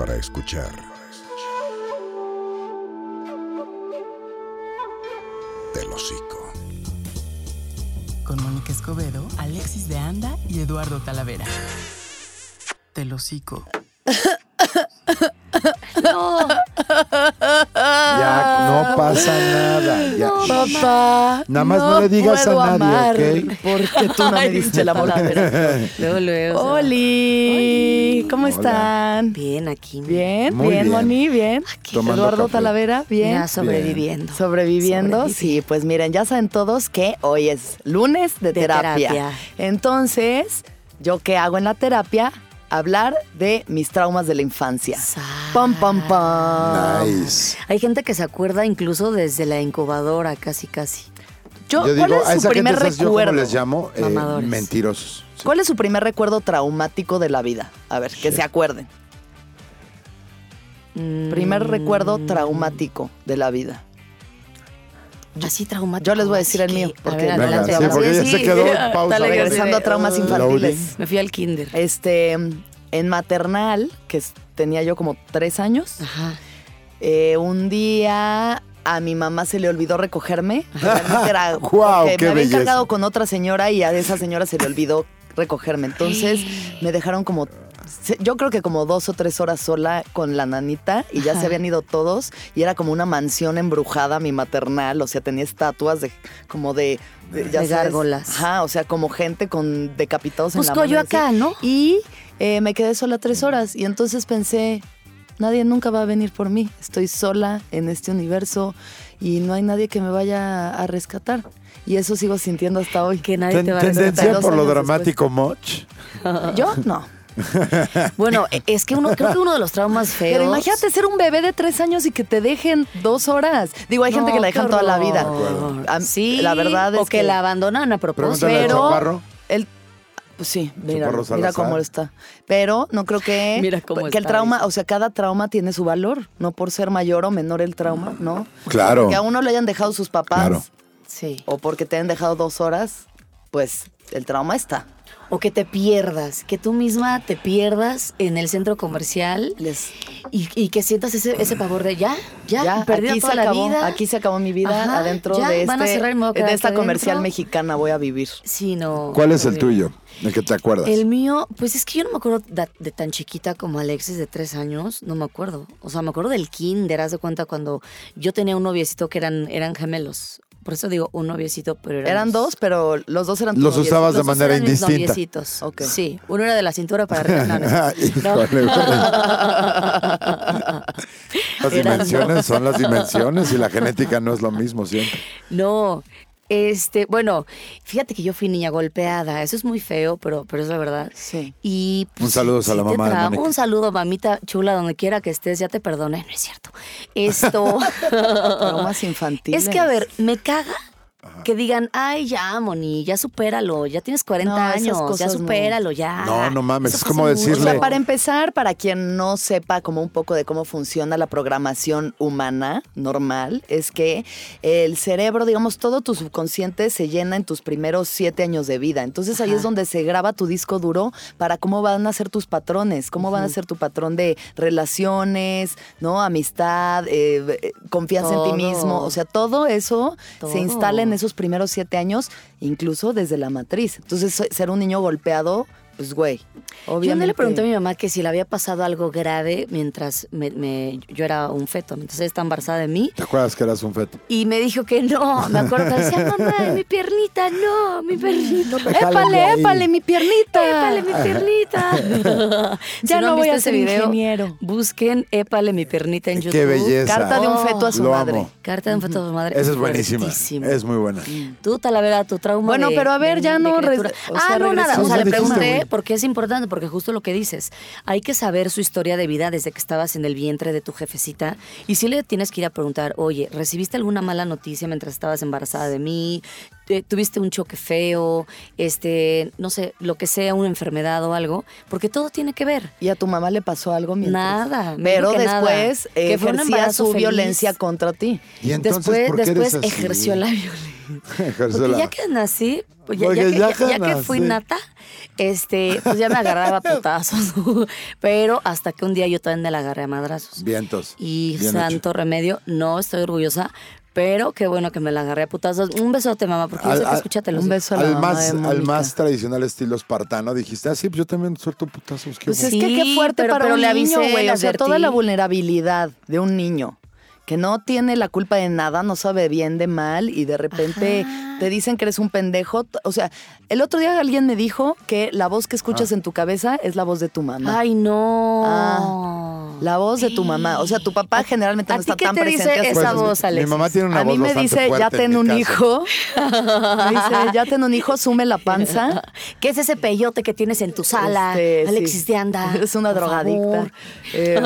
para escuchar. Del hocico. Con Mónica Escobedo, Alexis de Anda y Eduardo Talavera. Del hocico. Ya, no pasa nada. Ya. Papá. Nada más no le digas a puedo nadie, amar ¿ok? Porque tú no me diste el amor. Luego, luego. Oli, ¿cómo están? Bien, aquí. Bien, Muy bien, bien. Moni, bien. Tomando Eduardo café. Talavera, bien. Ya sobreviviendo. Sobreviviendo, Sobreviviendo. sí, pues miren, ya saben todos que hoy es lunes de, De terapia. terapia. Entonces, ¿yo qué hago en la terapia? Hablar de mis traumas de la infancia. Sa- Pam, pam, pam. Nice. Hay gente que se acuerda incluso desde la incubadora, casi, casi. Yo, Yo ¿Cuál digo, es a su esa gente, primer ¿sabes yo cómo recuerdo? les llamo? Eh, mentirosos. Sí. ¿Cuál es su primer recuerdo traumático de la vida? A ver, que se acuerden. Primer Mm, recuerdo traumático de la vida. Así traumático. Yo les voy a decir el mío, que- porque- ver, adelante, sí, vamos. porque ya se quedó pausa. Regresando a traumas infantiles. Me fui al kinder. Este, en maternal, que tenía yo como tres años, Ajá. eh, un día a mi mamá se le olvidó recogerme. Era qué me había encargado con otra señora y a esa señora se le olvidó recogerme. Entonces me dejaron como, yo creo que como dos o tres horas sola con la nanita y ya se habían ido todos y era como una mansión embrujada mi maternal, o sea, tenía estatuas de como de... De sabes, gárgolas. Ajá, o sea, como gente con decapitados en Pues la mano. Coyoacán, ¿no? Y eh, me quedé sola tres horas y entonces pensé, nadie nunca va a venir por mí. Estoy sola en este universo y no hay nadie que me vaya a rescatar. Y eso sigo sintiendo hasta hoy. Que nadie Ten- te va a tendencia rescatar. por lo dramático, Moch. Yo no. Bueno, e- es que uno, creo que uno de los traumas feos. Pero imagínate ser un bebé de tres años y que te dejen dos horas. Digo, hay gente que la dejan toda la vida. Sí, la verdad es o que, que la abandonan a propósito. Pero- pues sí, mira, mira cómo está. Pero no creo que Mira cómo que el trauma, o sea, cada trauma tiene su valor, no por ser mayor o menor el trauma, ¿no? Claro. Que a uno le hayan dejado sus papás Claro. Sí. o porque te hayan dejado dos horas, pues el trauma está. O que te pierdas, que tú misma te pierdas en el centro comercial Les, y, y que sientas ese, ese pavor de ya, ya, ya, aquí toda se la acabó, vida. aquí se acabó mi vida Ajá, adentro ya, de, van a este- a de esta comercial adentro. mexicana voy a vivir. Sí, no. ¿Cuál es el tuyo? El que te acuerdas. El mío, pues es que yo no me acuerdo de, de tan chiquita como Alexis de tres años, no me acuerdo. O sea, me acuerdo del kinder, haz de cuenta cuando yo tenía un noviecito que eran, eran gemelos. Por eso digo un noviecito, pero eran, Eran dos, pero los dos eran tus Los usabas de manera eran mis indistinta. noviecitos. Ok. Sí, uno era de la cintura para arriba. Las dimensiones son las dimensiones y la genética no es lo mismo siempre. No, este, bueno, fíjate que yo fui niña golpeada. Eso es muy feo, pero, pero es la verdad. Sí. Y pues, Un saludo a la mamá de tra- Mónica. Un saludo, mamita chula, donde quiera que estés, ya te perdoné, no es cierto. Esto. Traumas infantiles. es que, a ver, me caga que digan, ay, ya, Moni, ya supéralo, ya tienes 40 No, esas años, ya supéralo, ya. No, no mames, Eso es como mucho. O decirle- sea, para empezar, para quien no sepa como un poco de cómo funciona la programación humana normal, es que el cerebro, digamos, todo tu subconsciente se llena en tus primeros siete años de vida. Entonces ahí Ajá. es donde se graba tu disco duro para cómo van a ser tus patrones, cómo van a ser tu patrón de relaciones, ¿no? Amistad, eh, eh, confianza en ti mismo. O sea, todo eso Todo. se instala en esos primeros siete años, incluso desde la matriz. Entonces, ser un niño golpeado, pues, güey. Yo Obviamente. día le pregunté a mi mamá que si le había pasado algo grave mientras me- me- yo era un feto, mientras ella estaba embarazada de mí. ¿Te acuerdas que eras un feto? Y me dijo que no. Me acuerdo que decía, mamá, mi piernita, no, mi piernito. ¡Épale, épale, mi piernita! ¡Épale, mi piernita! Ya Si no han voy a ese ser video, ingeniero. Busquen Épale, mi piernita en YouTube. Qué belleza. Carta de un feto a su Lo madre. amo. Carta de un feto a su madre. Esa es buenísima. Es muy buena. Tú, Talavera, tu trauma Bueno, de- pero a ver, de- ya de no o sea, ah, no, nada. O sea, le pregunté Dijiste, porque es importante, porque justo lo que dices. Hay que saber su historia de vida desde que estabas en el vientre de tu jefecita. Y si le tienes que ir a preguntar, oye, ¿recibiste alguna mala noticia mientras estabas embarazada de mí? ¿Te- ¿Tuviste un choque feo? Este, no sé, lo que sea, una enfermedad o algo. Porque todo tiene que ver. ¿Y a tu mamá le pasó algo mientras? Nada, Pero nada. después Que fue un ejercía su feliz. violencia contra ti. Y entonces, después ¿por qué después eres así? ejerció la violencia. Ejerció Porque la- ya que nací, pues ya, ya que, ya ya- ya que fui nata, Este, pues ya me agarraba a putazos. Pero hasta que un día yo también me la agarré a madrazos. Vientos. Y Bien santo remedio, no estoy orgullosa, pero qué bueno que me la agarré a putazos. Un besote, mamá, porque yo sé que escúchate los un beso a la Al mamá más, de al más tradicional estilo espartano, dijiste, ah, sí, pues yo también suelto putazos. qué Pues bueno". es que qué Sí, fuerte pero- para pero un le niño, avisé, güey. O sea, toda la vulnerabilidad de un niño que no tiene la culpa de nada, no sabe bien de mal y de repente Ajá. te dicen que eres un pendejo. O sea, el otro día alguien me dijo que la voz que Ah. escuchas en tu cabeza es la voz de tu mamá. Ay, no. Ah, La voz de tu mamá. O sea, tu papá generalmente ¿A no está qué tan te dice presente. esa Pues, voz, mi- Alexis? Mi mamá tiene una a voz mí me dice, ya en ten un casa". hijo. Me dice, ya ten un hijo, sume la panza. ¿Qué es ese peyote que tienes en tu sala? Este, Alexis sí. de anda. Es una por drogadicta. favor. Eh,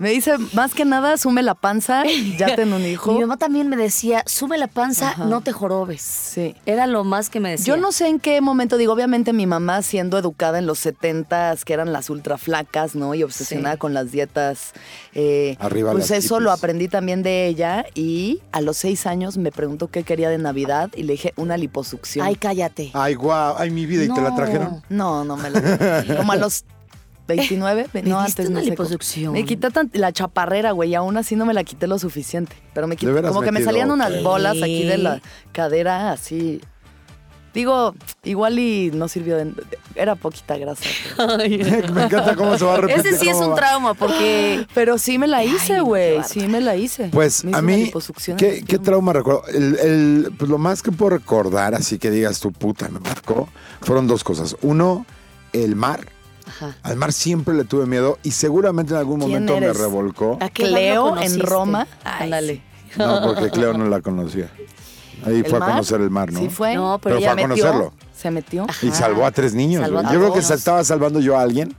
me dice, más que nada, sume la panza, ya ten un hijo. Mi mamá también me decía, sube la panza, Ajá. no te jorobes. Sí. Era lo más que me decía. Yo no sé en qué momento, digo, obviamente mi mamá siendo educada en los setentas, que eran las ultra flacas, ¿no? Y obsesionada Sí. con las dietas. eh, Arriba Pues las eso lo aprendí también de ella y a los seis años me preguntó qué quería de Navidad y le dije una liposucción. Ay, cállate. Ay, guau, ay, mi vida, ¿y te la trajeron? No, no me la Como a los 29, ve- ¿Me no, antes una no sé liposucción? Me quité tan- la chaparrera, güey, y aún así no me la quité lo suficiente. Pero me quité, ¿De veras como que me salían unas bolas aquí de la cadera, así. Digo, igual y no sirvió de. Era poquita grasa. Pero, Me encanta cómo se va a repetir. Ese sí es un va. trauma porque... pero sí me la hice, güey. Sí me la hice. Pues Me a mí, ¿qué, qué trauma recuerdo? El, el- pues lo más que puedo recordar, así que digas tu puta, me marcó, fueron dos cosas. Uno, el mar. Ajá. Al mar siempre le tuve miedo y seguramente en algún ¿Quién momento eres? me revolcó. ¿A qué Cleo en? Roma. Ándale. No, porque Cleo no la conocía. Ahí ¿El fue a conocer el mar, ¿no? Sí fue. No, pero Pero ella fue a metió, conocerlo. Se metió. Ajá. Y salvó a tres niños. A. Yo creo que se estaba salvando yo a alguien.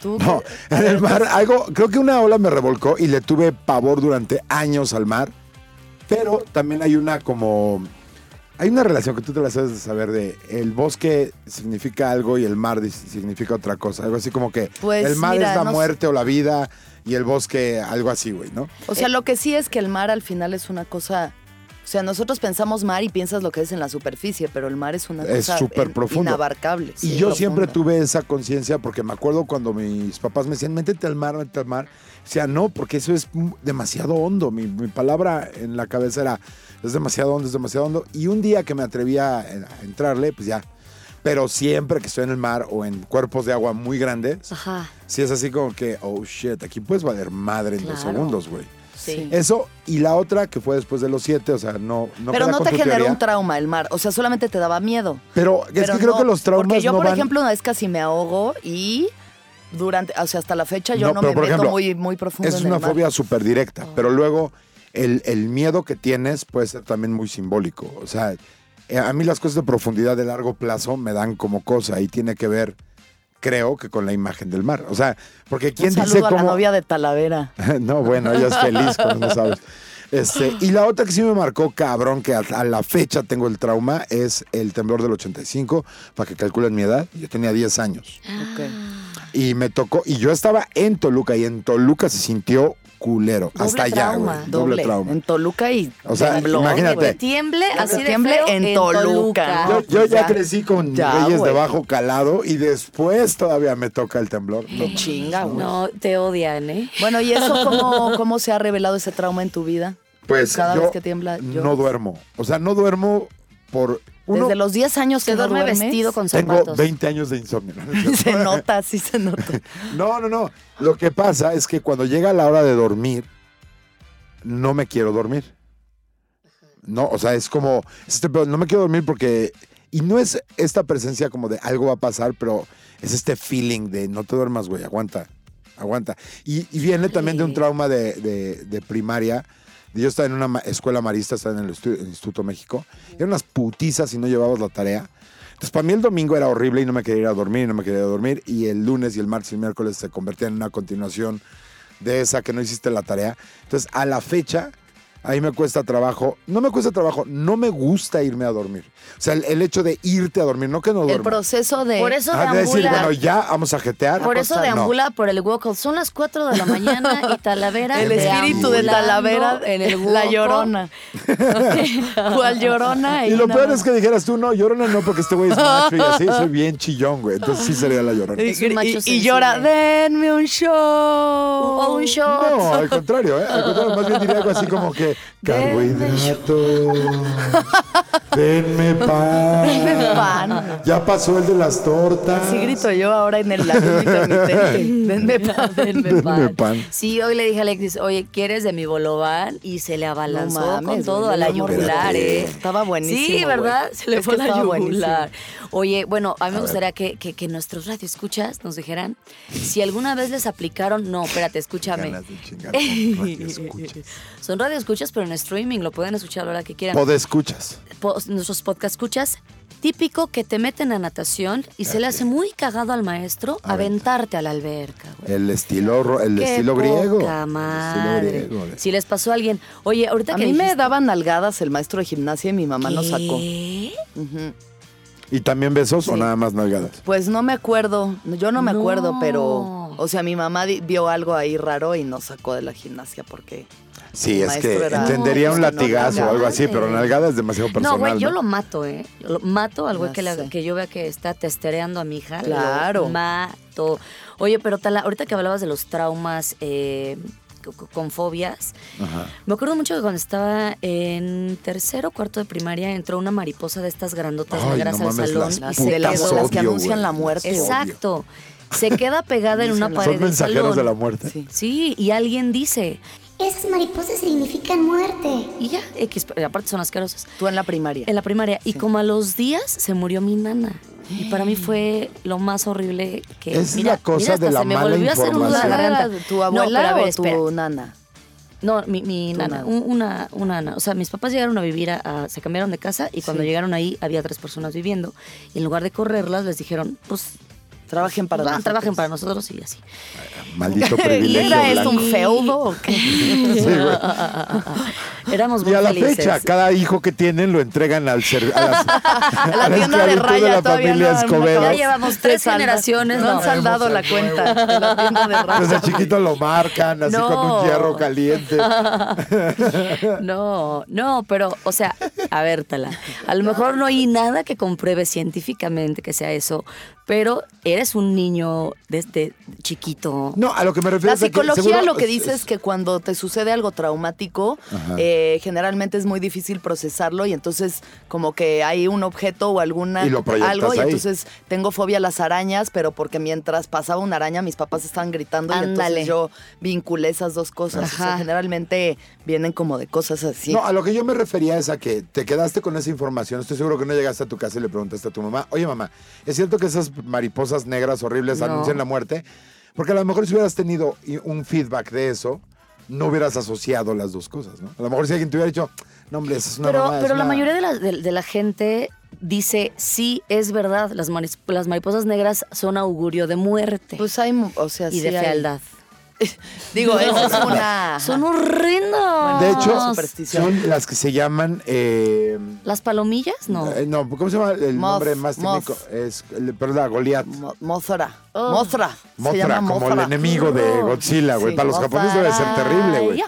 Tú, No, en el mar, algo, creo que una ola me revolcó y le tuve pavor durante años al mar. Pero también hay una como. Hay una relación que tú te la sabes de saber de el bosque significa algo y el mar significa otra cosa. Algo así como que Pues, el mar mira, es la no sé. muerte o la vida y el bosque algo así, güey, ¿no? O sea, lo que sí es que el mar al final es una cosa. O sea, nosotros pensamos mar y piensas lo que es en la superficie, pero el mar es una Es cosa súper profundo. inabarcable. Y sí, yo siempre tuve esa conciencia porque me acuerdo cuando mis papás me decían, métete al mar, métete al mar. O sea, no, porque eso es demasiado hondo. Mi, mi palabra en la cabeza era, es demasiado hondo, es demasiado hondo. Y un día que me atreví a, a entrarle, pues ya. Pero siempre que estoy en el mar o en cuerpos de agua muy grandes, Ajá. sí es así como que, oh shit, aquí puedes valer madre en dos segundos, güey. Sí. Eso, y la otra que fue después de los siete, o sea, no, no pero no te generó teoría. un trauma el mar. O sea, solamente te daba miedo. Pero es Pero que creo que los traumas Porque yo, no por van... ejemplo, una vez casi me ahogo y durante, o sea, hasta la fecha yo No, no, pero me por meto ejemplo, muy, muy profundo Es en una el mar. fobia súper directa, pero luego el, el miedo que tienes puede ser también muy simbólico. O sea, eh, a mí las cosas de profundidad de largo plazo me dan como cosa y tiene que ver, creo que con la imagen del mar. O sea, porque quién Un dice saludo a la cómo... novia de Talavera. no, bueno, ella es feliz, como no sabes. Este, y la otra que sí me marcó, cabrón, que a, a la fecha tengo el trauma, es el temblor del 85, para que calculen mi edad. Yo tenía 10 años. Ok. Y me tocó, y yo estaba en Toluca, y en Toluca se sintió culero. Doble hasta allá, güey. Doble. Doble trauma. En Toluca y O sea, tembló, imagínate. Tiemble así de tiemble feo en Toluca. Yo, ya ya. crecí con Ya, Reyes güey. de bajo calado y después todavía me toca el temblor. No, chinga, güey. No, te odian, ¿eh? Bueno, ¿y eso cómo, cómo se ha revelado ese trauma en tu vida? Pues Cada yo vez que tiembla, yo- no duermo. O sea, no duermo por... Uno, Desde los 10 años que duerme duermes, vestido con tengo zapatos. 20 años de insomnio. Se nota, sí se nota. No, no, no. Lo que pasa es que cuando llega la hora de dormir, no me quiero dormir. No, o sea, es como, este no me quiero dormir porque, y no es esta presencia como de algo va a pasar, pero es este feeling de no te duermas, güey, aguanta, aguanta. Y, y viene también de un trauma de, de- de primaria. Yo estaba en una escuela marista, estaba en el, estu- el Instituto México. Eran unas putizas si no llevabas la tarea. Entonces, para mí el domingo era horrible y no me quería ir a dormir, y no me quería dormir. Y el lunes y el martes y el miércoles se convertían en una continuación de esa que no hiciste la tarea. Entonces, a la fecha, A mí me cuesta trabajo, no me cuesta trabajo, no me gusta irme a dormir. O sea, el, el hecho de irte a dormir, no que no El duermo. proceso de... Por eso Ah, de decir, deambula. bueno, ya vamos a jetear. por eso acostar. No. deambula por el Woco. Son las 4 de la mañana y Talavera. El espíritu de Talavera en el La llorona. ¿Cuál llorona? Y Ahí lo peor es que dijeras tú, no, llorona no, porque este güey es macho y así, soy bien chillón, güey. Entonces sí sería la llorona. Y, Es un macho y- y llora, denme un show. O un shot. No, al contrario, ¿eh? Al contrario, más bien diría algo así como que carbohidratos, denme pan. Denme pan. Ya pasó el de las tortas. Así grito yo ahora en el ayuno intermitente. Denme pan. Denme Denme pan. pan. Sí, hoy le dije a Alexis, oye, ¿quieres de mi bolobán? Y se le abalanzó No mames, con todo a la yugular. ¿eh? Estaba buenísimo, Sí. ¿verdad? Se le Es fue la yugular. buenísimo. Oye, bueno, a mí me gustaría que, que, que nuestros radioescuchas nos dijeran si alguna vez les aplicaron... No, espérate, escúchame. Ganas de chingar. Son radioescuchas, pero en streaming, lo pueden escuchar a la hora que quieran. Podescuchas. Po- nuestros podcast escuchas, típico que te meten a natación y se le hace muy cagado al maestro aventarte a la alberca, güey. El estilo, el Qué estilo griego. poca El estilo griego. Si les pasó a alguien, oye, ahorita A que mí me dijiste- daban nalgadas el maestro de gimnasia y mi mamá nos sacó. ¿Qué? Ujú. ¿Y también besos o nada más nalgadas? Pues no me acuerdo, yo no me No. acuerdo, pero, o sea, mi mamá vio algo ahí raro y nos sacó de la gimnasia porque Sí, es que era- entendería No, un no latigazo o algo así, pero nalgada es demasiado personal. No, güey, yo ¿no? lo mato, ¿eh? Lo mato al güey que, sé. que yo vea que está testereando a mi hija. Claro. Lo mato. Oye, pero Tala, ahorita que hablabas de los traumas eh, co- co- con fobias, Ajá. me acuerdo mucho que cuando estaba en tercero o cuarto de primaria entró una mariposa de estas grandotas Ay, negras no al mames, salón las y se las, las que anuncian güey. la muerte. Exacto. Se queda pegada en una pared Son del mensajeros salón. de la muerte. Sí. Sí, y alguien dice, Esas mariposas significan muerte. y ya, X, pero aparte son asquerosas. Tú en la primaria. En la primaria. Y como a los días se murió mi nana. Y para mí fue lo más horrible que. Es mira, la cosa mira, hasta de la se me volvió a hacer la garganta. ¿Tu No, abuela ver, o espera. tu nana? No, mi, nana, nana. un- una, una nana. O sea, mis papás llegaron a vivir, a, a- se cambiaron de casa y cuando Sí. llegaron ahí había tres personas viviendo. Y en lugar de correrlas, les dijeron, pues, Trabajen para van, nosotros. trabajen para nosotros y así. Maldito Y privilegio. ¿Era esto blanco. un feudo o qué? Sí, güey. Éramos muy Y a la felices. fecha, cada hijo que tienen lo entregan al ser, a, las- A la a tienda de raya la todavía familia no Escobedo. Ya llevamos tres generaciones, No han saldado la cuenta de la tienda de raya. Desde chiquito lo marcan, así con No. un hierro caliente. No, no, pero, o sea, a ver, Tala, a lo mejor no hay nada que compruebe científicamente que sea eso, pero eres un niño desde chiquito. No, a lo que me refiero La es a que psicología seguro- lo que dice es que cuando te sucede algo traumático, Ajá. eh, generalmente es muy difícil procesarlo y entonces como que hay un objeto o alguna Y lo algo y entonces tengo fobia a las arañas, pero porque mientras pasaba una araña mis papás estaban gritando y entonces yo vinculé esas dos cosas. O sea, Ajá. generalmente vienen como de cosas así. No, a lo que yo me refería es a que te quedaste con esa información. Estoy seguro que no llegaste a tu casa y le preguntaste a tu mamá, oye mamá, ¿es cierto que esas mariposas negras horribles No. anuncian la muerte? Porque a lo mejor si hubieras tenido un feedback de eso, no hubieras asociado las dos cosas, ¿no? A lo mejor si alguien te hubiera dicho, no hombre, esa es una Pero, mamá, es pero la una-". mayoría de la, de, de la gente dice, sí, es verdad, las, maris- las mariposas negras son augurio de muerte Pues hay, o sea, y sí de hay- Digo, eso es una... Son horrendos. De hecho, son las que se llaman... eh, ¿Las palomillas? No. eh, no, ¿cómo se llama el Moth, nombre más moth. técnico? Es, perdón, Goliath. Mo- Mothra. Oh. Mothra, llama como el enemigo de Godzilla, güey. Sí. Para los japoneses debe ser terrible, güey.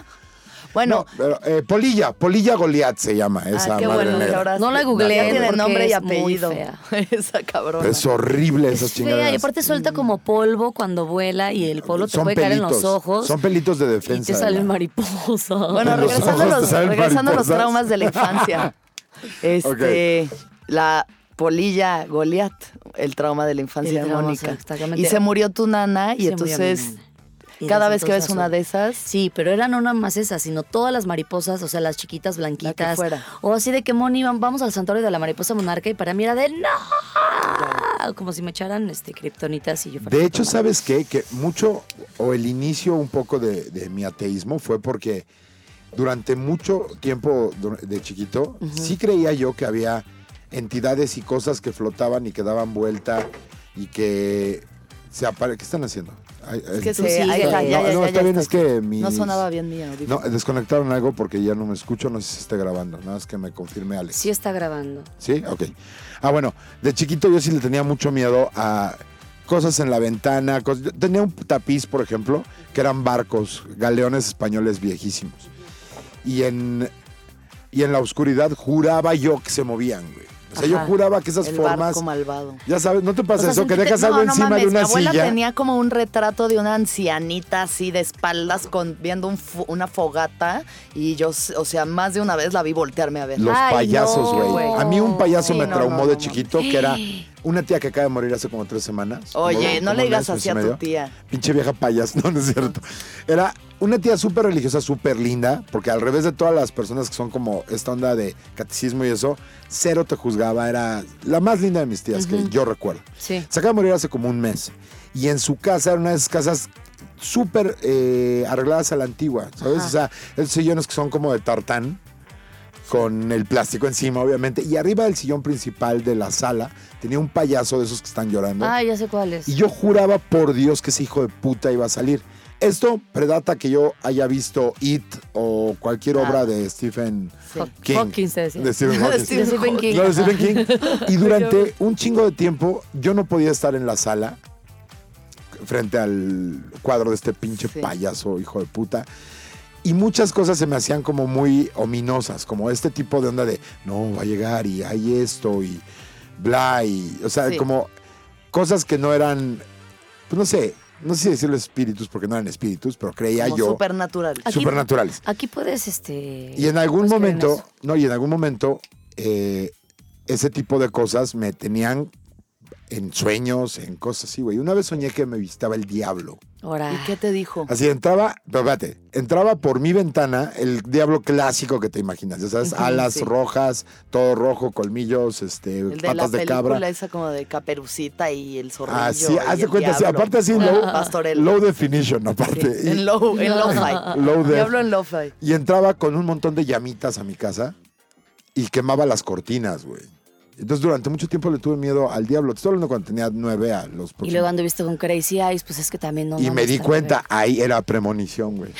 Bueno, No, pero, eh, Polilla, Polilla Goliath se llama esa ah, qué madre bueno negra. No la googleé Ya tiene nombre y es muy apellido. fea. Esa cabrona. Es horrible esas Es fea, chingaderas. y aparte suelta como polvo cuando vuela y el polvo te Son puede caer en los ojos. Son pelitos de y defensa. te sale ¿no? mariposa. Bueno, los regresando, a los, salen regresando a los mariposas. traumas de la infancia. Este, la polilla Goliath, el trauma de la infancia de Mónica. exactamente. Y se murió tu nana y Se murió mi entonces nana. Cada vez que ves una de esas, Sí, pero eran no nada más esas, sino todas las mariposas, o sea, las chiquitas blanquitas. fuera. O así de que, Moni, vam- vamos al santuario de la mariposa monarca y para mí era de ¡No! Como si me echaran este, kriptonitas y yo fuera De hecho, ¿sabes qué? Que mucho, o el inicio un poco de, de mi ateísmo fue porque durante mucho tiempo de chiquito, sí creía yo que había entidades y cosas que flotaban y que daban vuelta y que se apare... ¿Qué están haciendo? Es que ahí está, ya, no, ya, no, ya, está bien, es está. que mis- No sonaba bien mi audífono. No, desconectaron algo porque ya no me escucho, no sé si se esté grabando. Nada más que me confirme Alex. Sí está grabando. ¿Sí? Ok. Ah, bueno, de chiquito yo sí le tenía mucho miedo a cosas en la ventana. cos- yo tenía un tapiz, por ejemplo, que eran barcos, galeones españoles viejísimos. Y en, y en la oscuridad juraba yo que se movían, güey. O sea, yo juraba que esas el formas... barco malvado. Ya sabes, ¿no te pasa O sea, eso? Que dejas no, algo no encima mames, de una mi abuela silla. tenía como un retrato de una ancianita así de espaldas con viendo un una fogata y yo, o sea, más de una vez la vi voltearme a ver. Los Ay, payasos, güey. A mí un payaso Sí, me traumó de chiquito, que era una tía que acaba de morir hace como tres semanas. Oye, Como- no como le digas así a tu tía. Pinche vieja payas, no, no es cierto. Era una tía súper religiosa, súper linda, porque al revés de todas las personas que son como esta onda de catecismo y eso, cero te juzgaba, era la más linda de mis tías que yo recuerdo. Sí. Se acaba de morir hace como un mes. Y en su casa era una de esas casas súper eh, arregladas a la antigua, ¿sabes? O sea, esos sillones que son como de tartán, con el plástico encima, obviamente. Y arriba del sillón principal de la sala tenía un payaso de esos que están llorando. Ah, ya sé cuál es. Y yo juraba por Dios que ese hijo de puta iba a salir. Esto predata que yo haya visto It o cualquier Ah. obra de Stephen Sí. King. De Stephen De King. No, de Stephen King. Y durante un chingo de tiempo yo no podía estar en la sala frente al cuadro de este pinche Sí. payaso, hijo de puta. Y muchas cosas se me hacían como muy ominosas, como este tipo de onda de, no, va a llegar y hay esto y bla, y, o sea, Sí. como cosas que no eran, pues no sé, no sé si decirlo espíritus porque no eran espíritus, pero creía Como yo supernatural. Aquí- supernaturales. Aquí puedes, este... Y en algún en momento, no, y en algún momento, eh, ese tipo de cosas me tenían en sueños, en cosas así, güey. Una vez soñé que me visitaba el diablo. Ahora. ¿Y qué te dijo? Así entraba, pero espérate, entraba por mi ventana el diablo clásico que te imaginas, ya sabes, alas sí. rojas, todo rojo, colmillos, este, El de la patas de película cabra. esa como de Caperucita y el zorrillo. Así, y haz de cuenta, sí, diablo. aparte así, low, low definition, aparte. Sí, Y- en low, en low def. Diablo en lo-fi. Y entraba con un montón de llamitas a mi casa y quemaba las cortinas, güey. Entonces durante mucho tiempo le tuve miedo al diablo. Te estoy hablando cuando tenía nueve a los Y luego anduviste con Crazy Eyes, pues es que también no. Y no me di cuenta, ahí era premonición, güey.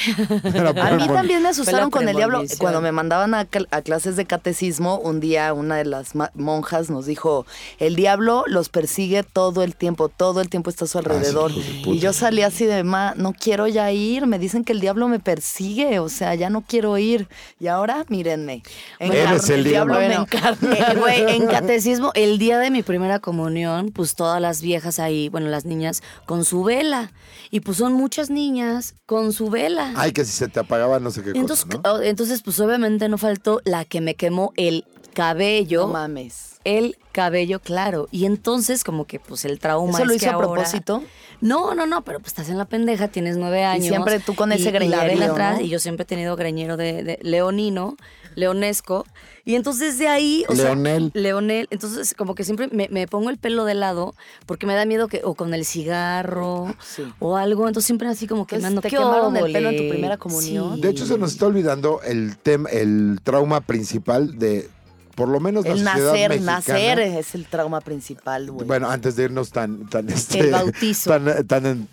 Era A mí también me asustaron con el diablo. Cuando me mandaban a, cl- a clases de catecismo, un día una de las monjas nos dijo, el diablo los persigue todo el tiempo, todo el tiempo está a su alrededor. de puta. y yo salí así de, ma, no quiero ya ir, me dicen que el diablo me persigue, o sea, ya no quiero ir. Y ahora, mírenme, Eres el diablo me Bueno, encarna. eh, güey, en catecismo, el día de mi primera comunión, pues todas las viejas ahí, bueno, las niñas, con su vela. Y pues son muchas niñas con su vela. Ay, que si se te apagaba no sé qué entonces, cosa, ¿no? oh, entonces, pues obviamente no faltó la que me quemó el cabello. No mames. el cabello claro. Y entonces, como que pues el trauma. ¿Eso lo es hizo que a ahora- propósito? No, no, no, pero pues estás en la pendeja, tienes nueve años. siempre tú con ese y la greñerío, atrás, ¿no? Y yo siempre he tenido greñero de, de leonino, leonesco. Y entonces de ahí, o Leonel. sea, Leonel, entonces como que siempre me, me pongo el pelo de lado porque me da miedo que, o con el cigarro, Sí. o algo, entonces siempre así como Entonces, quemando. ¿te ¿qué quemaron el pelo en tu primera comunión? Sí. De hecho, se nos está olvidando el tema, el trauma principal de, por lo menos la El sociedad nacer, mexicana. nacer es el trauma principal, güey. Bueno, antes de irnos tan, tan, este, El bautizo. tan, tan,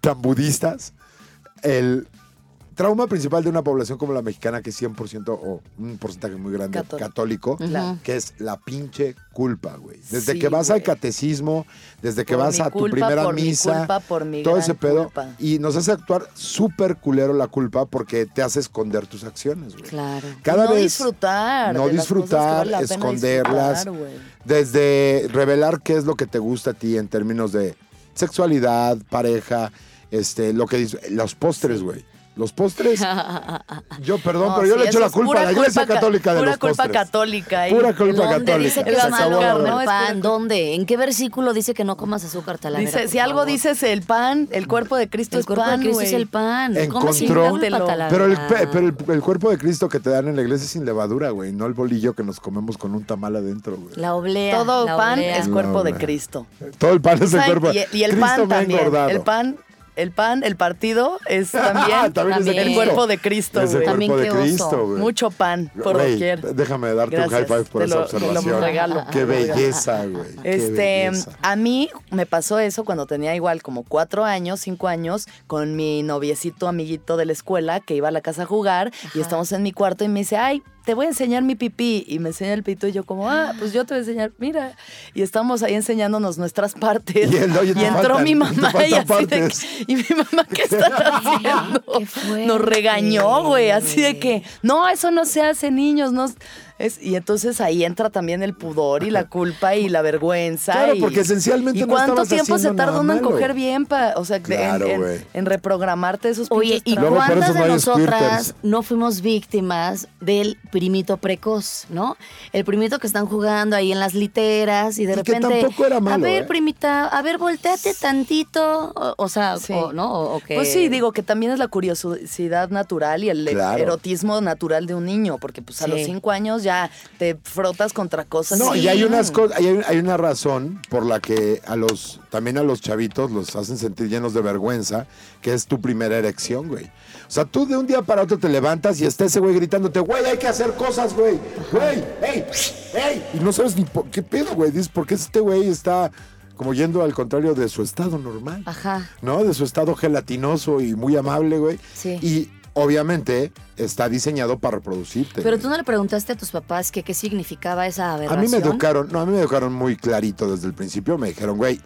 tan budistas, el trauma principal de una población como la mexicana, que es 100% o un porcentaje muy grande Católico. que es la pinche culpa, güey. Desde Sí, que vas al catecismo, desde que Por vas a tu culpa, primera por mi misa, culpa, por mi todo gran ese pedo, culpa. y nos hace actuar súper culero la culpa porque te hace esconder tus acciones, güey. Claro. Cada no vez disfrutar. no disfrutar, vale la pena esconderlas, disfrutar, güey. desde revelar qué es lo que te gusta a ti en términos de sexualidad, pareja, este, lo que dis- los postres, güey. Los postres, yo perdón, No, pero yo sí, le echo la es culpa pura a la iglesia culpa ca- católica de pura los culpa postres. católica. ahí. Pura culpa ¿Dónde católica. dice que Se el acabó la azúcar, verdad. no es pan? pura- ¿Dónde? ¿En qué versículo dice que no comas azúcar, Talavera? Dice, si algo favor? dices el pan, el cuerpo de Cristo El es cuerpo pan, de Cristo es el pan. Encontró- culpa, Pero el, pe- pero el, el cuerpo de Cristo que te dan en la iglesia es sin levadura, güey, no el bolillo que nos comemos con un tamal adentro, güey. La oblea. Todo la pan oblea. es cuerpo de Cristo. Todo el pan es el cuerpo. Y, y el Cristo pan también. El pan el pan, el partido es también, También es de el cuerpo de Cristo, Es el. También cuerpo de qué oso. Cristo, güey. Mucho pan por Güey, doquier. Déjame darte un high five por te esa lo- te lo observación. regalo. Qué belleza, güey. Este, belleza. a mí me pasó eso cuando tenía igual como cuatro años, cinco años, con mi noviecito amiguito de la escuela que iba a la casa a jugar y estamos en mi cuarto y me dice, ay, te voy a enseñar mi pipí. Y me enseña el pito y yo como, ah, pues yo te voy a enseñar, mira. Y estamos ahí enseñándonos nuestras partes. Y oye, entró faltan- mi mamá y así de que- y mi mamá, ¿qué están haciendo? Qué. Nos regañó, güey, así de que, no, eso no se hace, niños, no. Es, y entonces ahí entra también el pudor y la culpa y la vergüenza. Claro, y- porque esencialmente ¿Y no cuánto tiempo se tarda uno en coger bien? Pa, o sea, Claro, en, en- en reprogramarte esos Oye, ¿y cuántas de no nosotras squirters. no fuimos víctimas del primito precoz, no? El primito que están jugando ahí en las literas y de Y que repente. tampoco era malo, a ver, ¿eh? primita, a ver, volteate tantito. O, o sea, Sí. o, ¿no? O que- Pues sí, digo que también es la curiosidad natural y el Claro. erotismo natural de un niño, porque pues a Sí. los cinco años ya te frotas contra cosas. No, y hay unas cosas, hay, hay una razón por la que a los, también a los chavitos los hacen sentir llenos de vergüenza, que es tu primera erección, güey. O sea, tú de un día para otro te levantas y está ese güey gritándote, güey, hay que hacer cosas, güey, güey, ey, ey. Y no sabes ni por qué pedo, güey. Dices, ¿por qué este güey está como yendo al contrario de su estado normal? Ajá. ¿no? De su estado gelatinoso y muy amable, güey. Sí. Y obviamente está diseñado para reproducirte. Pero tú no le preguntaste a tus papás que qué significaba esa A aberración. mí me educaron, no, a mí me educaron muy clarito desde el principio. Me dijeron, güey,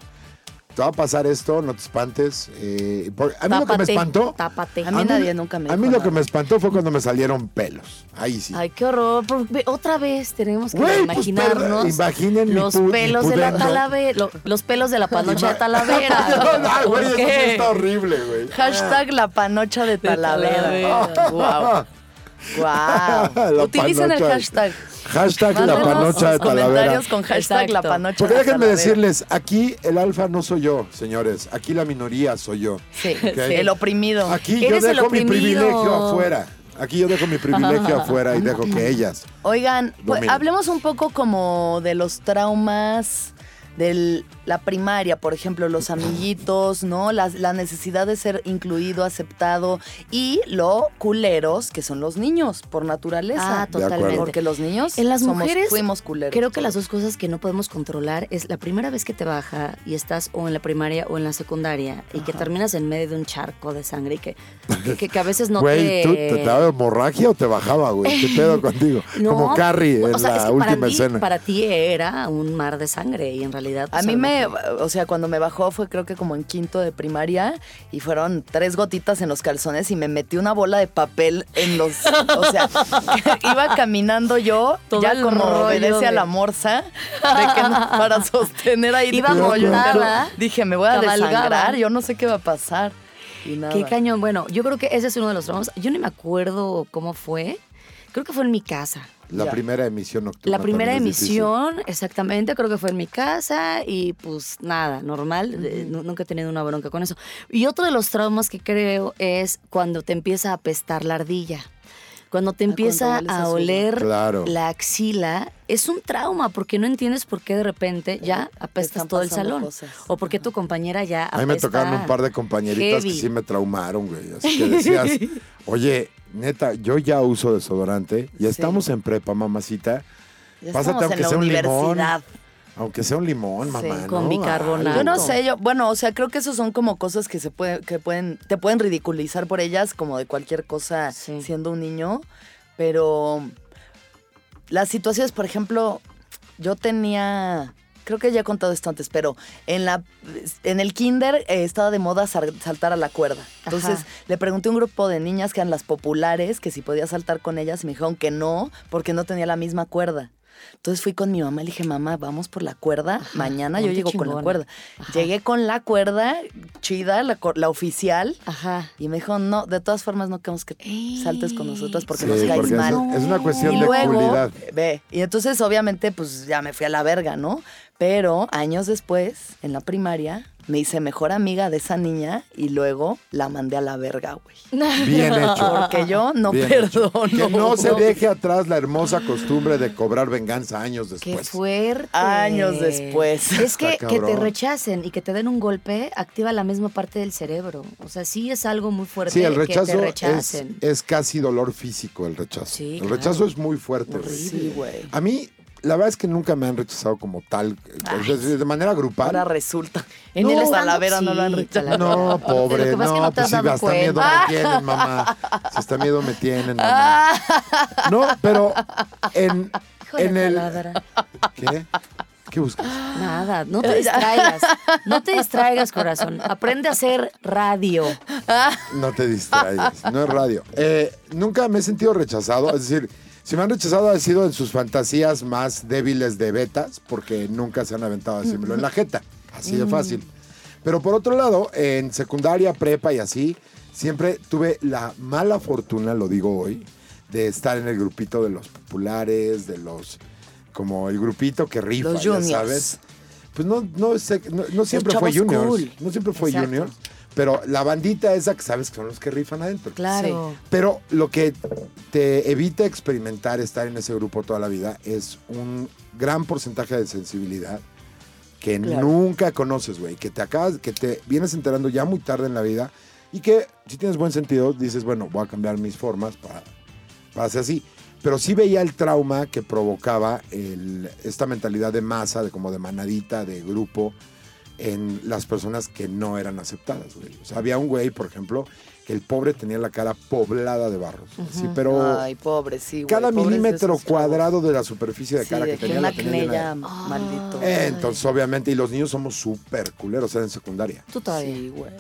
te va a pasar esto, no te espantes. eh, por- a mí lo que me Tápate, espantó. Tápate. A mí nadie nunca me A mí dijo lo que nada. me espantó fue cuando me salieron pelos. Ahí sí. Ay, qué horror. Otra vez tenemos que Güey, pues, imaginarnos perda- imaginen los pelos de la talavera. Los pelos de la panocha de talavera. no, güey, ¿Por eso sí está horrible, güey. Hashtag la panocha de Talavera. Talavera. Wow. Wow. Utilicen el panocha. Hashtag. La panocha de Talavera. comentarios con hashtag la panocha Porque de déjenme Talavera. decirles, aquí el alfa no soy yo, señores. Aquí la minoría soy yo. Sí, ¿ok? el oprimido. Aquí yo Eres el dejo mi oprimido. privilegio afuera. Aquí yo dejo mi privilegio afuera y dejo que ellas. Oigan, pues, hablemos un poco como de los traumas de la primaria, por ejemplo, los amiguitos, ¿no? La, la necesidad de ser incluido, aceptado y lo culeros que son los niños por naturaleza. Ah, acuerdo. totalmente. Porque los niños En las somos- mujeres, fuimos culeros. creo que las dos cosas que no podemos controlar es la primera vez que te baja y estás o en la primaria o en la secundaria y que terminas en medio de un charco de sangre y que, que, que- que a veces no Güey, te... ¿tú te daba hemorragia o te bajaba, güey? ¿Qué pedo contigo? No, Como Carrie en o sea, es la que para última ti- escena. Para ti era un mar de sangre y en realidad... A pues, mí lo me, o sea, cuando me bajó fue creo que como en quinto de primaria y fueron tres gotitas en los calzones y me metí una bola de papel en los, o sea, iba caminando yo Todo ya como rollo obedece a la morsa de que no- para sostener ahí. Iba pero Dije, me voy a cabalgaba. desangrar, yo no sé qué va a pasar. Y nada. Qué cañón. Bueno, yo creo que ese es uno de los traumas. Yo ni me acuerdo cómo fue. Creo que fue en mi casa. La Ya. primera emisión nocturna. La primera emisión, exactamente, creo que fue en mi casa y pues nada, normal, eh, nu- nunca he tenido una bronca con eso. Y otro de los traumas que creo es cuando te empieza a apestar la ardilla. Cuando te Ah, empieza a oler Claro. la axila, es un trauma porque no entiendes por qué de repente ya apestas todo el salón. cosas. O porque tu compañera ya A mí me apesta tocaron un par de compañeritas heavy. que sí me traumaron, güey. Así que decías, oye, neta, yo ya uso desodorante. Ya estamos en prepa, mamacita. Ya Pásate estamos aunque en la sea un limón. universidad. Aunque sea un limón, Sí, mamá. con ¿no? bicarbonato. Yo no sé, yo, bueno, o sea, creo que esos son como cosas que se puede, que pueden, te pueden ridiculizar por ellas, como de cualquier cosa Sí. siendo un niño. Pero las situaciones, por ejemplo, yo tenía, creo que ya he contado esto antes, pero en la, en el kinder eh, estaba de moda sal- saltar a la cuerda. Entonces Ajá. le pregunté a un grupo de niñas que eran las populares, que si podía saltar con ellas, y me dijeron que no, porque no tenía la misma cuerda. Entonces fui con mi mamá y le dije, mamá, vamos por la cuerda. Mañana yo ponte llego con la cuerda. Ajá. Llegué con la cuerda chida, la, oficial. Ajá. Y me dijo, no, de todas formas no queremos que saltes con nosotros porque Sí, nos caes porque mal. es una cuestión Y de luego, ve, y entonces obviamente pues ya me fui a la verga, ¿no? Pero años después, en la primaria, me hice mejor amiga de esa niña y luego la mandé a la verga, güey. Bien hecho. Porque yo no Bien hecho. perdono. Que no se deje atrás la hermosa costumbre de cobrar venganza años Qué después. fuerte. Años después. Es que, que te rechacen y que te den un golpe activa la misma parte del cerebro. O sea, sí es algo muy fuerte Sí, el que te rechazo es, rechacen. es casi dolor físico el rechazo. Sí, el claro. rechazo es muy fuerte. güey. Sí, güey. A mí, la verdad es que nunca me han rechazado como tal, o sea, de manera grupal. Ahora resulta. En No, el Talavera no lo han sí, rechazado. No, pobre, que es que no, no pues si hasta miedo cuenta. me tienen, mamá. Si hasta miedo me tienen, mamá. No, pero en, Híjole, en el... ¿Qué? ¿Qué buscas? Nada, no te distraigas. No te distraigas, corazón. Aprende a hacer radio. No te distraigas, no es radio. Eh, nunca me he sentido rechazado, es decir, si me han rechazado ha sido en sus fantasías más débiles de betas, porque nunca se han aventado a decírmelo en la jeta, así de fácil. Pero por otro lado, en secundaria, prepa y así, siempre tuve la mala fortuna, lo digo hoy, de estar en el grupito de los populares, de los, como el grupito que rifa, Los ya sabes. Pues no, no, sé, no, no siempre fue juniors, cool. no siempre fue Exacto. juniors, pero la bandita esa que sabes que son los que rifan adentro. Claro. Pero lo que te evita experimentar estar en ese grupo toda la vida es un gran porcentaje de sensibilidad que Claro. nunca conoces, güey, que te acabas, que te vienes enterando ya muy tarde en la vida y que si tienes buen sentido dices, bueno, voy a cambiar mis formas para, para ser así. Pero sí veía el trauma que provocaba el- esta mentalidad de masa, de como de manadita, de grupo, en las personas que no eran aceptadas, güey. O sea, había un güey, por ejemplo, que el pobre tenía la cara poblada de barros. así, pero Ay, pobre, sí, güey. cada pobres milímetro cuadrado de la superficie de Sí, cara de que tenía la tenía llena de- maldito. Eh, Entonces, obviamente, y los niños somos súper culeros, en secundaria. Tú todavía. Sí, güey.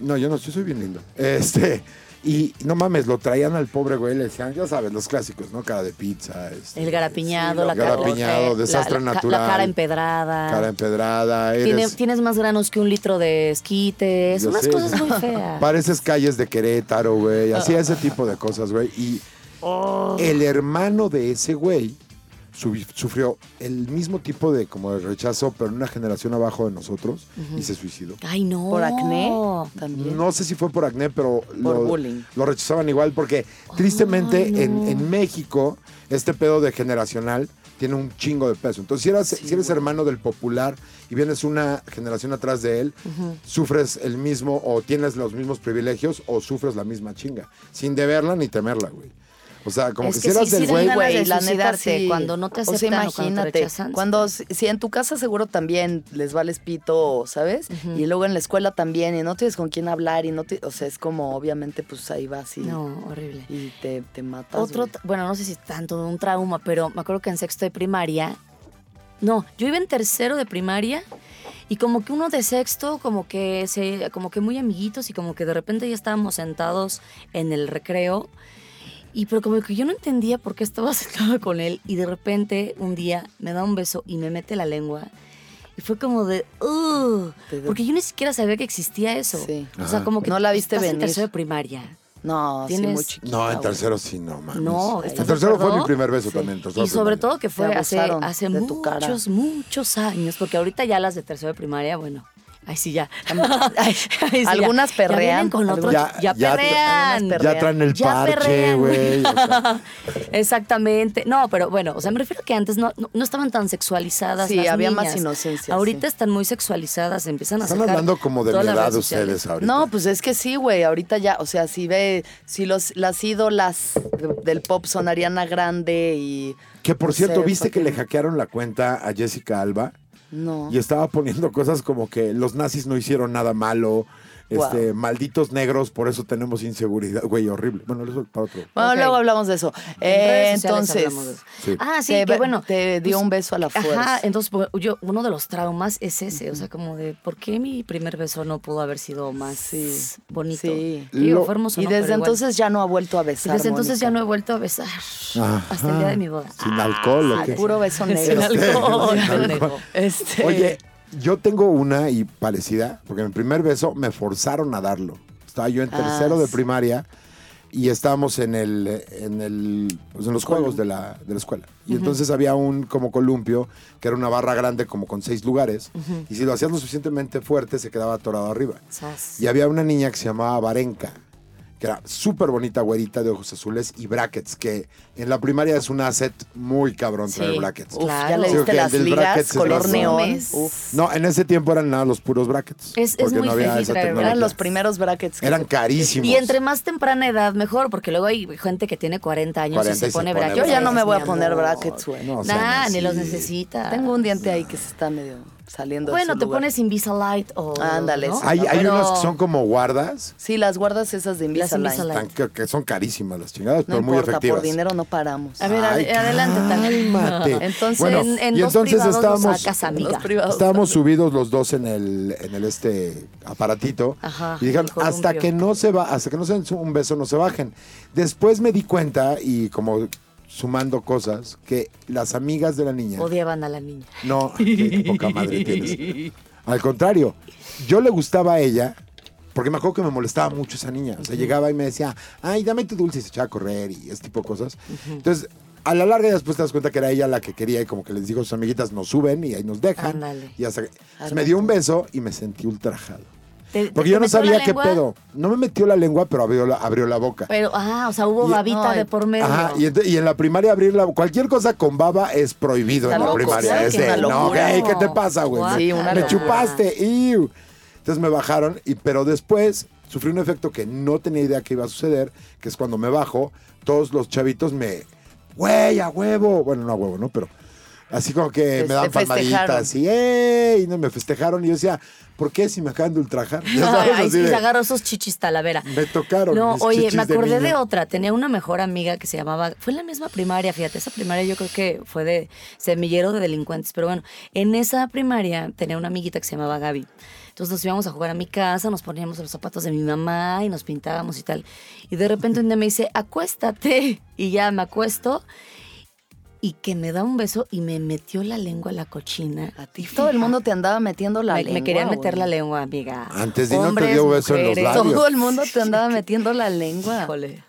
No, yo no, yo soy bien lindo. Este, y no mames, lo traían al pobre güey, le decían, ya sabes, los clásicos, ¿no? Cara de pizza. este, El garapiñado, sí, la lo- garapiñado, carota, desastre la, la- natural. La cara empedrada. Cara empedrada, Tiene- eres... tienes más granos que un litro de esquites. Yo unas sé, cosas muy feas. Pareces calles de Querétaro, güey. Así ese tipo de cosas, güey. Y el hermano de ese güey sufrió el mismo tipo de como de rechazo, pero en una generación abajo de nosotros y se suicidó. Ay, no. ¿Por acné? También. No sé si fue por acné, pero lo, bullying. lo rechazaban igual porque tristemente no. en, en México este pedo de generacional tiene un chingo de peso. Entonces si eres, si eres hermano del popular y vienes una generación atrás de él, sufres el mismo o tienes los mismos privilegios o sufres la misma chinga, sin deberla ni temerla, güey. O sea, como Es que, que si eras sí, sí güey... de Güey, la neta sí. cuando no te O sea, aceptan o cuando te imagínate, rechazan. cuando si, si en tu casa seguro también les vales pito, ¿sabes? Y luego en la escuela también y no tienes con quién hablar y no te, o sea, es como obviamente pues ahí vas y, No, horrible. y te, te matas. Otro, güey. bueno, no sé si tanto un trauma, pero me acuerdo que en sexto de primaria, no, yo iba en tercero de primaria y como que uno de sexto, como que se, como que muy amiguitos y como que de repente ya estábamos sentados en el recreo y pero como que yo no entendía por qué estaba sentada con él y de repente un día me da un beso y me mete la lengua y fue como de, dio- porque yo ni siquiera sabía que existía eso. Sí. O sea, como que No la viste estás en tercero de primaria. No, sí, Tienes- muy chiquita. No, en tercero sí, no, mames. No, En ¿estás de tercero fue mi primer beso Sí. también. Y sobre todo que fue hace, hace muchos, muchos años, porque ahorita ya las de tercero de primaria, bueno, ay sí ya. Ay, Ay, sí, ya. algunas Ya perrean, vienen con otro, ya, algunas- Ya- ya- perrean. Ya traen el Ya parche, güey. o sea. Exactamente. No, pero bueno, o sea, me refiero que antes no, no, no estaban tan sexualizadas. Sí, las había más inocencia, Ahorita sí. están muy sexualizadas, empiezan a Están hablando como de las edad ustedes ahorita. No, pues es que sí, güey. Ahorita ya, o sea, si ve, si los, las ídolas de- del pop son Ariana Grande y. Que por no cierto, sé, ¿viste que le hackearon la cuenta a Jessica Alba? No. Y estaba poniendo cosas como que los nazis no hicieron nada malo, este, malditos negros, por eso tenemos inseguridad. Güey, horrible. Bueno, eso es para otro. Bueno, luego hablamos de eso. En Eh, entonces. hablamos de eso. Sí. Ah, sí, Te que bueno. te dio pues, un beso a la fuerza. Ajá, entonces pues, yo, uno de los traumas es ese, o sea, como de, ¿por qué mi primer beso no pudo haber sido más Sí, bonito? sí. Digo, Lo- fue hermoso, Y ¿no? desde igual. entonces ya no ha vuelto a Y besar. desde entonces ya no he vuelto a besar. Ajá. Hasta el día de mi boda. Sin alcohol, ¿o Ay, qué? Puro beso Sin negro. alcohol, Sin alcohol. Este, Oye, yo tengo una y parecida, porque mi primer beso me forzaron a darlo. Estaba yo en Ah, tercero de sí. primaria y estábamos en el en el pues, en los juegos de la, de la escuela y entonces había un como columpio que era una barra grande como con seis lugares y si lo hacías lo suficientemente fuerte se quedaba atorado arriba Sas. y había una niña que se llamaba Varenka que era súper bonita, güerita, de ojos azules y brackets, que en la primaria es un asset muy cabrón traer Sí. brackets. Uf, Claro. ya le ok, las del ligas, color neón. No, en ese tiempo eran nada los puros brackets. Es- es porque muy no había esa. Eran los primeros brackets. que Eran se- carísimos. Y entre más temprana edad, mejor, porque luego hay gente que tiene 40 años 40 y se y se pone pone brackets. Yo ya no me voy a poner amor. brackets, güey. No Nah, ni los necesita. Tengo un diente ahí que se está medio saliendo de Bueno, su te lugar. pones Invisalign o. Ándale. Hay, hay Pero- unos que son como guardas, Sí, las guardas esas de Las Invisalign. Invisalign. tan- que, que son carísimas las chingadas, No pero muy importa, efectivas. por dinero no paramos. A ver, adelante, Tania. cálmate. Entonces, Bueno, en, en y dos entonces privados lo estábamos- sacas, amiga. Los privados. Estábamos subidos los dos en el, en el este aparatito Ajá, y dijeron el columpio. hasta que no se va, hasta que no se den un beso no se bajen. Después me di cuenta y como sumando cosas que las amigas de la niña Odiaban a la niña. no, qué poca madre tienes. Al contrario, yo le gustaba a ella porque me acuerdo que me molestaba mucho esa niña. O sea, llegaba y me decía, ay, dame tu dulce y se echaba a correr y ese tipo de cosas. Entonces, a la larga después te das cuenta que era ella la que quería y como que les dijo a sus amiguitas, nos suben y ahí nos dejan. Ándale. Y hasta que- me dio un beso y me sentí ultrajado. ¿Te- Porque te yo no sabía qué pedo. No me metió la lengua, pero abrió la, abrió la boca. Pero, ah, o sea, hubo Y- babita de por medio. Ajá, y, ent- y en la primaria abrir la cualquier cosa con baba es prohibido Está en la primaria. Es que de, una no, güey, ¿qué te pasa, güey? Guau. Sí, una me chupaste, iu. Entonces me bajaron, y, pero después sufrí un efecto que no tenía idea que iba a suceder, que es cuando me bajo, todos los chavitos me, güey, a huevo. Bueno, no a huevo, ¿no? Pero así como que me dan te festejaron. palmaditas y, no, me festejaron y yo decía, ¿por qué si me acaban de ultrajar? Ay, sí, de, se agarró esos chichis talavera. me tocaron. No, mis oye, me acordé de, niña. otra. Tenía una mejor amiga que se llamaba. Fue en la misma primaria, fíjate. Esa primaria yo creo que fue de semillero de delincuentes. Pero bueno, en esa primaria tenía una amiguita que se llamaba Gaby. Entonces nos íbamos a jugar a mi casa, nos poníamos los zapatos de mi mamá y nos pintábamos y tal. Y de repente un día me dice, acuéstate. Y ya me acuesto. Y que me da un beso y me metió la lengua la cochina. A ti todo el mundo te andaba metiendo la me, lengua. me quería meter güey. la lengua, amiga. Antes di no te dio beso en los labios. Todo el mundo te andaba metiendo la lengua. Híjole.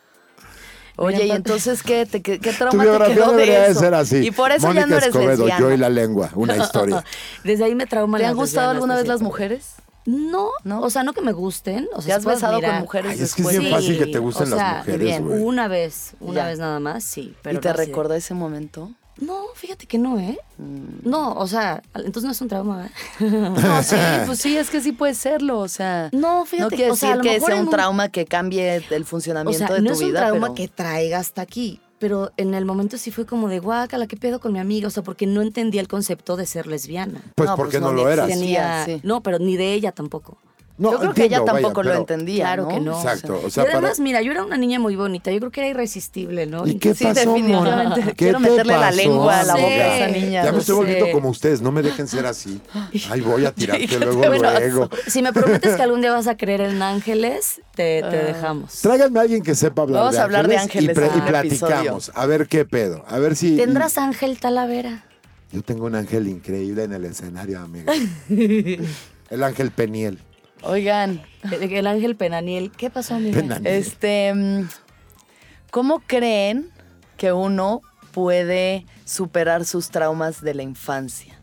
Oye, Mira, y entonces, ¿qué, te, qué, qué Tu trauma te biografía quedó de debería de eso? ser así. Y por eso Mónica ya no eres Escobedo, lesbiana. yo y la lengua, una historia. Desde ahí me trauman ¿Te han gustado alguna vez las mujeres? No, ¿No? o sea, no que me gusten. O sea, ¿Te has besado con mujeres Ay, es que es después? bien fácil que te gusten o las mujeres, bien, una vez, una Ya. vez nada más, sí. Pero ¿Y te no recordó ese momento? No, fíjate que no, ¿eh? Mm. No, o sea, entonces no es un trauma, ¿eh? No, sí, pues sí, es que sí puede serlo, o sea. No, fíjate, no quiere o sea, a decir lo que mejor sea un un- trauma que cambie el O funcionamiento sea, de no tu es un vida. trauma pero- que traiga hasta aquí. Pero en el momento sí fue como de guácala, ¿qué pedo con mi amiga? O sea, porque no entendía el concepto de ser lesbiana. Pues No, porque pues no, no, lo eras. Tenía, sí. No, pero ni de ella tampoco. No, Yo creo que ella vaya, tampoco lo entendía. Claro ¿no? que no. Exacto. O y sea, para- además, mira, yo era una niña muy bonita. Yo creo que era irresistible, ¿no? ¿Y qué Sí, pasó, definitivamente. Mona? ¿Qué Quiero te meterle la lengua a la boca a esa niña, Ya me no estoy volviendo como ustedes, no me dejen ser así. Ay, voy a tirarte ¿Qué te luego. Si me prometes que algún día vas a creer en ángeles, te, te dejamos. Tráiganme a alguien que sepa hablar Vamos de a hablar de ángeles, y, ángeles y platicamos. A ver qué pedo. A ver si. ¿Tendrás ángel Talavera? Yo tengo un ángel increíble en el escenario, amiga. el ángel Peniel. Oigan, El, el ángel Penaniel. ¿Qué pasó, amiga? Penaniel. este. mm, ¿Cómo creen que uno puede superar sus traumas de la infancia?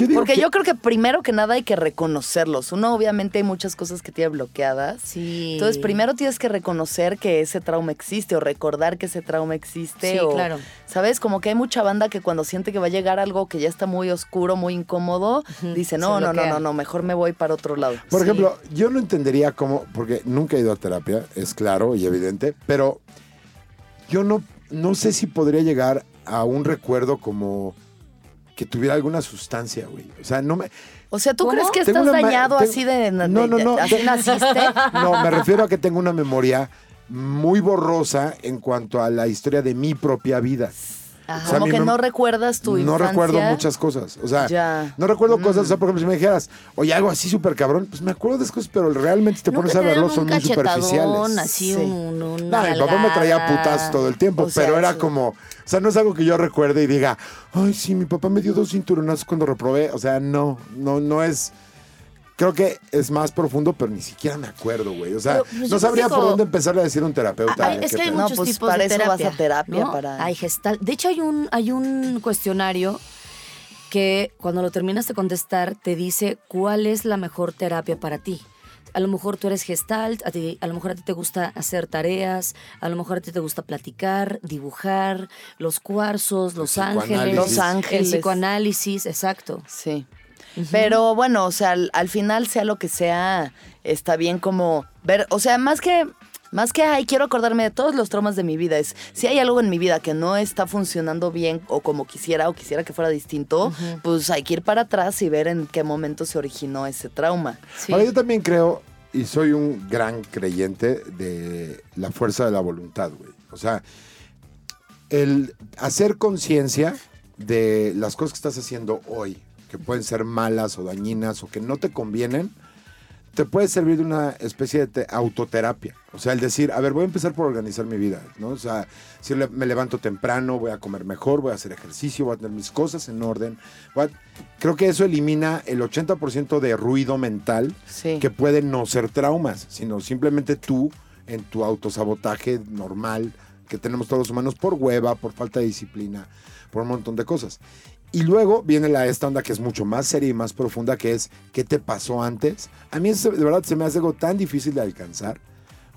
Yo digo Porque que- yo creo que primero que nada hay que reconocerlos. Uno obviamente hay muchas cosas que tiene bloqueadas. Sí. Entonces primero tienes que reconocer que ese trauma existe o recordar que ese trauma existe. Sí, o, claro. ¿Sabes? Como que hay mucha banda que cuando siente que va a llegar algo que ya está muy oscuro, muy incómodo, dice, no, no, no, no, no, mejor me voy para otro lado. Por Sí. ejemplo, yo no entendería cómo, porque nunca he ido a terapia, es claro y evidente, pero yo no, no sé si podría llegar a un recuerdo como que tuviera alguna sustancia, güey. O sea, no me... O sea, ¿tú ¿Cómo? crees que Tengo estás dañado tengo- así de, No, no, no. así de- naciste? No, me refiero a que tengo una memoria muy borrosa en cuanto a la historia de mi propia vida. Ajá. O sea, Como que no recuerdas tu no infancia. recuerdo muchas cosas. O sea, Ya. no recuerdo cosas. O sea, por ejemplo, si me dijeras, oye, algo así súper cabrón, pues me acuerdo de esas cosas, pero realmente si te pones a verlo, son un muy superficiales. así Sí. un, No, mi papá me traía putas todo el tiempo, O sea, pero era como, o sea, no es algo que yo recuerde y diga, ay, sí, mi papá me dio dos cinturonazos cuando reprobé. O sea, no, no, no es creo que es más profundo, pero ni siquiera me acuerdo, güey. O sea, Pero, pues, no sabría digo- por dónde empezarle a decir un terapeuta. Es que hay pedo. No, pues, tipos para de eso terapia. vas a terapia, ¿no? para- Hay gestal. De hecho, hay un, hay un cuestionario que cuando lo terminas de contestar te dice cuál es la mejor terapia para ti. A lo mejor tú eres gestalt, a, ti- a lo mejor a ti te gusta hacer tareas, a lo mejor a ti te gusta platicar, dibujar, los cuarzos, los ángeles. Los ángeles. el psicoanálisis, exacto. Sí. Pero bueno, o sea, al, al final, sea lo que sea, está bien como ver, o sea, más que, más que, ay, quiero acordarme de todos los traumas de mi vida, es si hay algo en mi vida que no está funcionando bien o como quisiera o quisiera que fuera distinto, pues hay que ir para atrás y ver en qué momento se originó ese trauma. Sí. Ahora, yo también creo, y soy un gran creyente de la fuerza de la voluntad, güey. O sea, el hacer conciencia de las cosas que estás haciendo hoy, que pueden ser malas o dañinas o que no te convienen, te puede servir de una especie de te- autoterapia. O sea, el decir, a ver, voy a empezar por organizar mi vida, ¿no? O sea, si le- me levanto temprano, voy a comer mejor, voy a hacer ejercicio, voy a tener mis cosas en orden. a- Creo que eso elimina el 80% de ruido mental Sí. que puede no ser traumas, sino simplemente tú en tu autosabotaje normal que tenemos todos los humanos por hueva, por falta de disciplina, por un montón de cosas. Y luego viene la esta onda que es mucho más seria y más profunda, que es ¿qué te pasó antes? A mí de verdad se me hace algo tan difícil de alcanzar,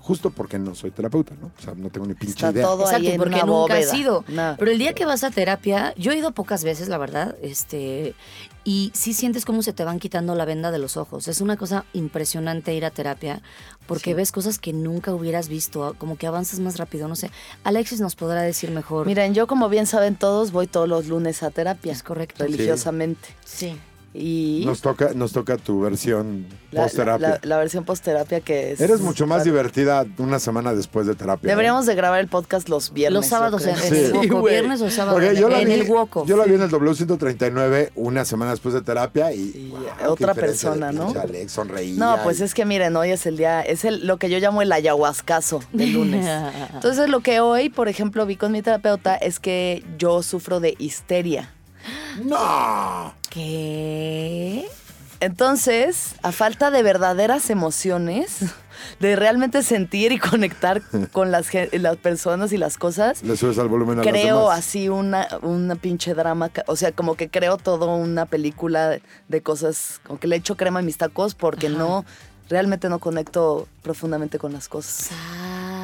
justo porque no soy terapeuta, ¿no? O sea, no tengo ni pinche Está idea. todo ahí Exacto, en porque una nunca bóveda. has ido. Nah. Pero el día que vas a terapia, yo he ido pocas veces, la verdad, este, y sí sientes cómo se te van quitando la venda de los ojos. Es una cosa impresionante ir a terapia, porque ves cosas que nunca hubieras visto, como que avanzas más rápido, no sé. Alexis nos podrá decir mejor. Miren, yo como bien saben todos, voy todos los lunes a terapia. Es correcto. Religiosamente. Sí. Y Nos toca, nos toca tu versión la, post-terapia. la- la versión post-terapia que es... Eres mucho más divertida una semana después de terapia. ¿eh? Deberíamos de grabar el podcast los viernes. Los sábados yo en, el Sí. Woco, güey. viernes o sábado Porque en, yo la, en vi, el Woco. yo la vi en el W139 una semana después de terapia y, otra persona, ¿no? Alex, sonreía. No, pues y- es que miren, hoy es el día, es el, lo que yo llamo el ayahuascazo del lunes. Entonces lo que hoy, por ejemplo, vi con mi terapeuta es que yo sufro de histeria. ¡No! ¿Qué? Entonces, a falta de verdaderas emociones, de realmente sentir y conectar con las, personas y las cosas, Le subes al volumen a las creo demás. así una, una pinche drama, o sea, como que creo todo una película de, cosas, como que le echo crema a mis tacos porque no, realmente no conecto profundamente con las cosas.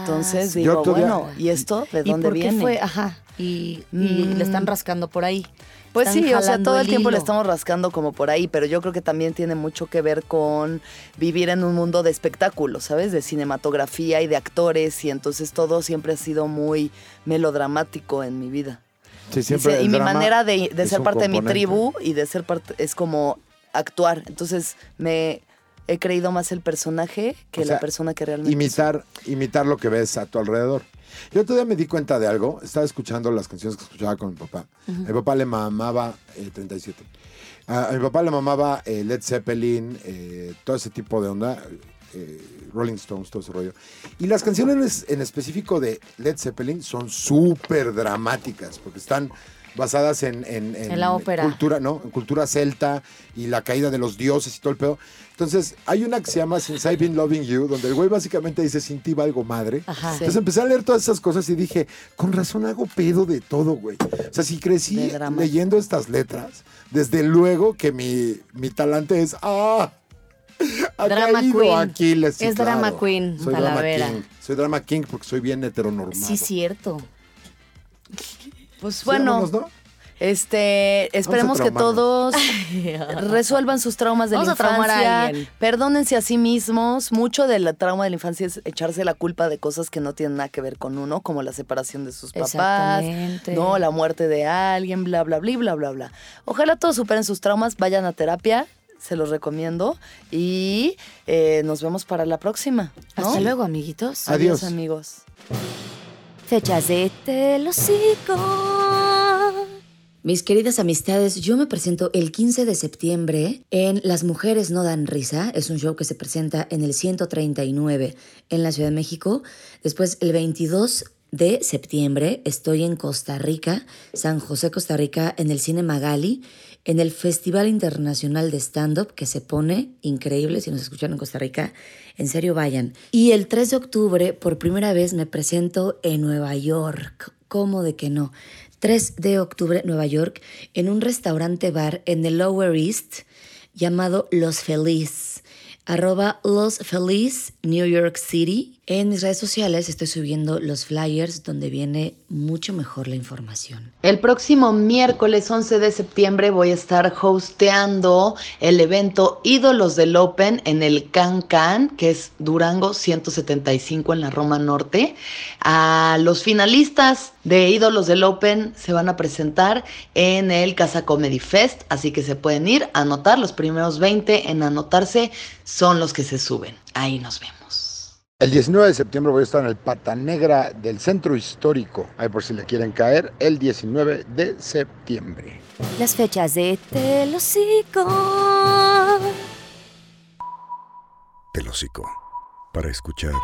Entonces digo, bueno, ¿y esto de ¿Y dónde por qué viene? fue? Ajá. Y, y Mm. le están rascando por ahí. Pues sí, o sea, todo el tiempo le estamos rascando como por ahí, pero yo creo que también tiene mucho que ver con vivir en un mundo de espectáculos, ¿sabes? De cinematografía y de actores, y entonces todo siempre ha sido muy melodramático en mi vida. Sí, Y siempre se- y el mi manera de, de ser parte de mi tribu y de ser parte es como actuar. Entonces me he creído más el personaje que O sea, la persona que realmente Imitar, imitar lo que ves a tu alrededor. Yo todavía me di cuenta de algo. Estaba escuchando las canciones que escuchaba con mi papá. A mi papá le mamaba eh, 37. A, a mi papá le mamaba eh, Led Zeppelin, eh, todo ese tipo de onda. eh, Rolling Stones, todo ese rollo. Y las canciones en específico de Led Zeppelin son súper dramáticas porque están basadas en, en, En la ópera. cultura, ¿no? En cultura celta y la caída de los dioses y todo el pedo. Entonces, hay una que se llama Since I've Been Loving You, donde el güey básicamente dice, sin ti valgo madre. Ajá. Entonces empecé a leer todas esas cosas y dije, con razón hago pedo de todo, güey. O sea, si crecí leyendo estas letras, desde luego que mi, mi talante es, ¡ah! Ha Drama queen. Aquiles, sí, Es drama queen, Soy drama king. Soy drama king porque soy bien heteronormado. Sí, cierto. Pues Sí, bueno, vámonos, ¿no? Este, esperemos que todos resuelvan sus traumas de Vamos la a traumar a infancia, perdónense a sí mismos. Mucho del trauma de la infancia es echarse la culpa de cosas que no tienen nada que ver con uno, como la separación de sus papás, no, la muerte de alguien, bla bla bla bla bla bla. Ojalá todos superen sus traumas, vayan a terapia, se los recomiendo y eh, nos vemos para la próxima. ¿no? Hasta luego, amiguitos. Adiós. amigos. Fechas de Telocico. Mis queridas amistades, yo me presento el 15 de septiembre en Las Mujeres No Dan Risa. Es un show que se presenta en el 139 en la Ciudad de México. Después, el 22 de septiembre, estoy en Costa Rica, San José, Costa Rica, en el Cine Magali. en el Festival Internacional de Stand-Up que se pone increíble si nos escuchan en Costa Rica. En serio, vayan. Y el 3 de octubre, por primera vez, me presento en Nueva York. ¿Cómo de que no? 3 de octubre, Nueva York, en un restaurante bar en el Lower East llamado Los Feliz. Arroba Los Feliz, New York City. En mis redes sociales estoy subiendo los flyers donde viene mucho mejor la información. El próximo miércoles 11 de septiembre voy a estar hosteando el evento Ídolos del Open en el Can Can, que es Durango 175 en la Roma Norte. A los finalistas de Ídolos del Open se van a presentar en el Casa Comedy Fest, así que se pueden ir a anotar. Los primeros 20 en anotarse son los que se suben. Ahí nos vemos. El 19 de septiembre voy a estar en el Pata Negra del Centro Histórico. Ahí por si le quieren caer, el 19 de septiembre. Las fechas de Telocico. Telocico. Para escuchar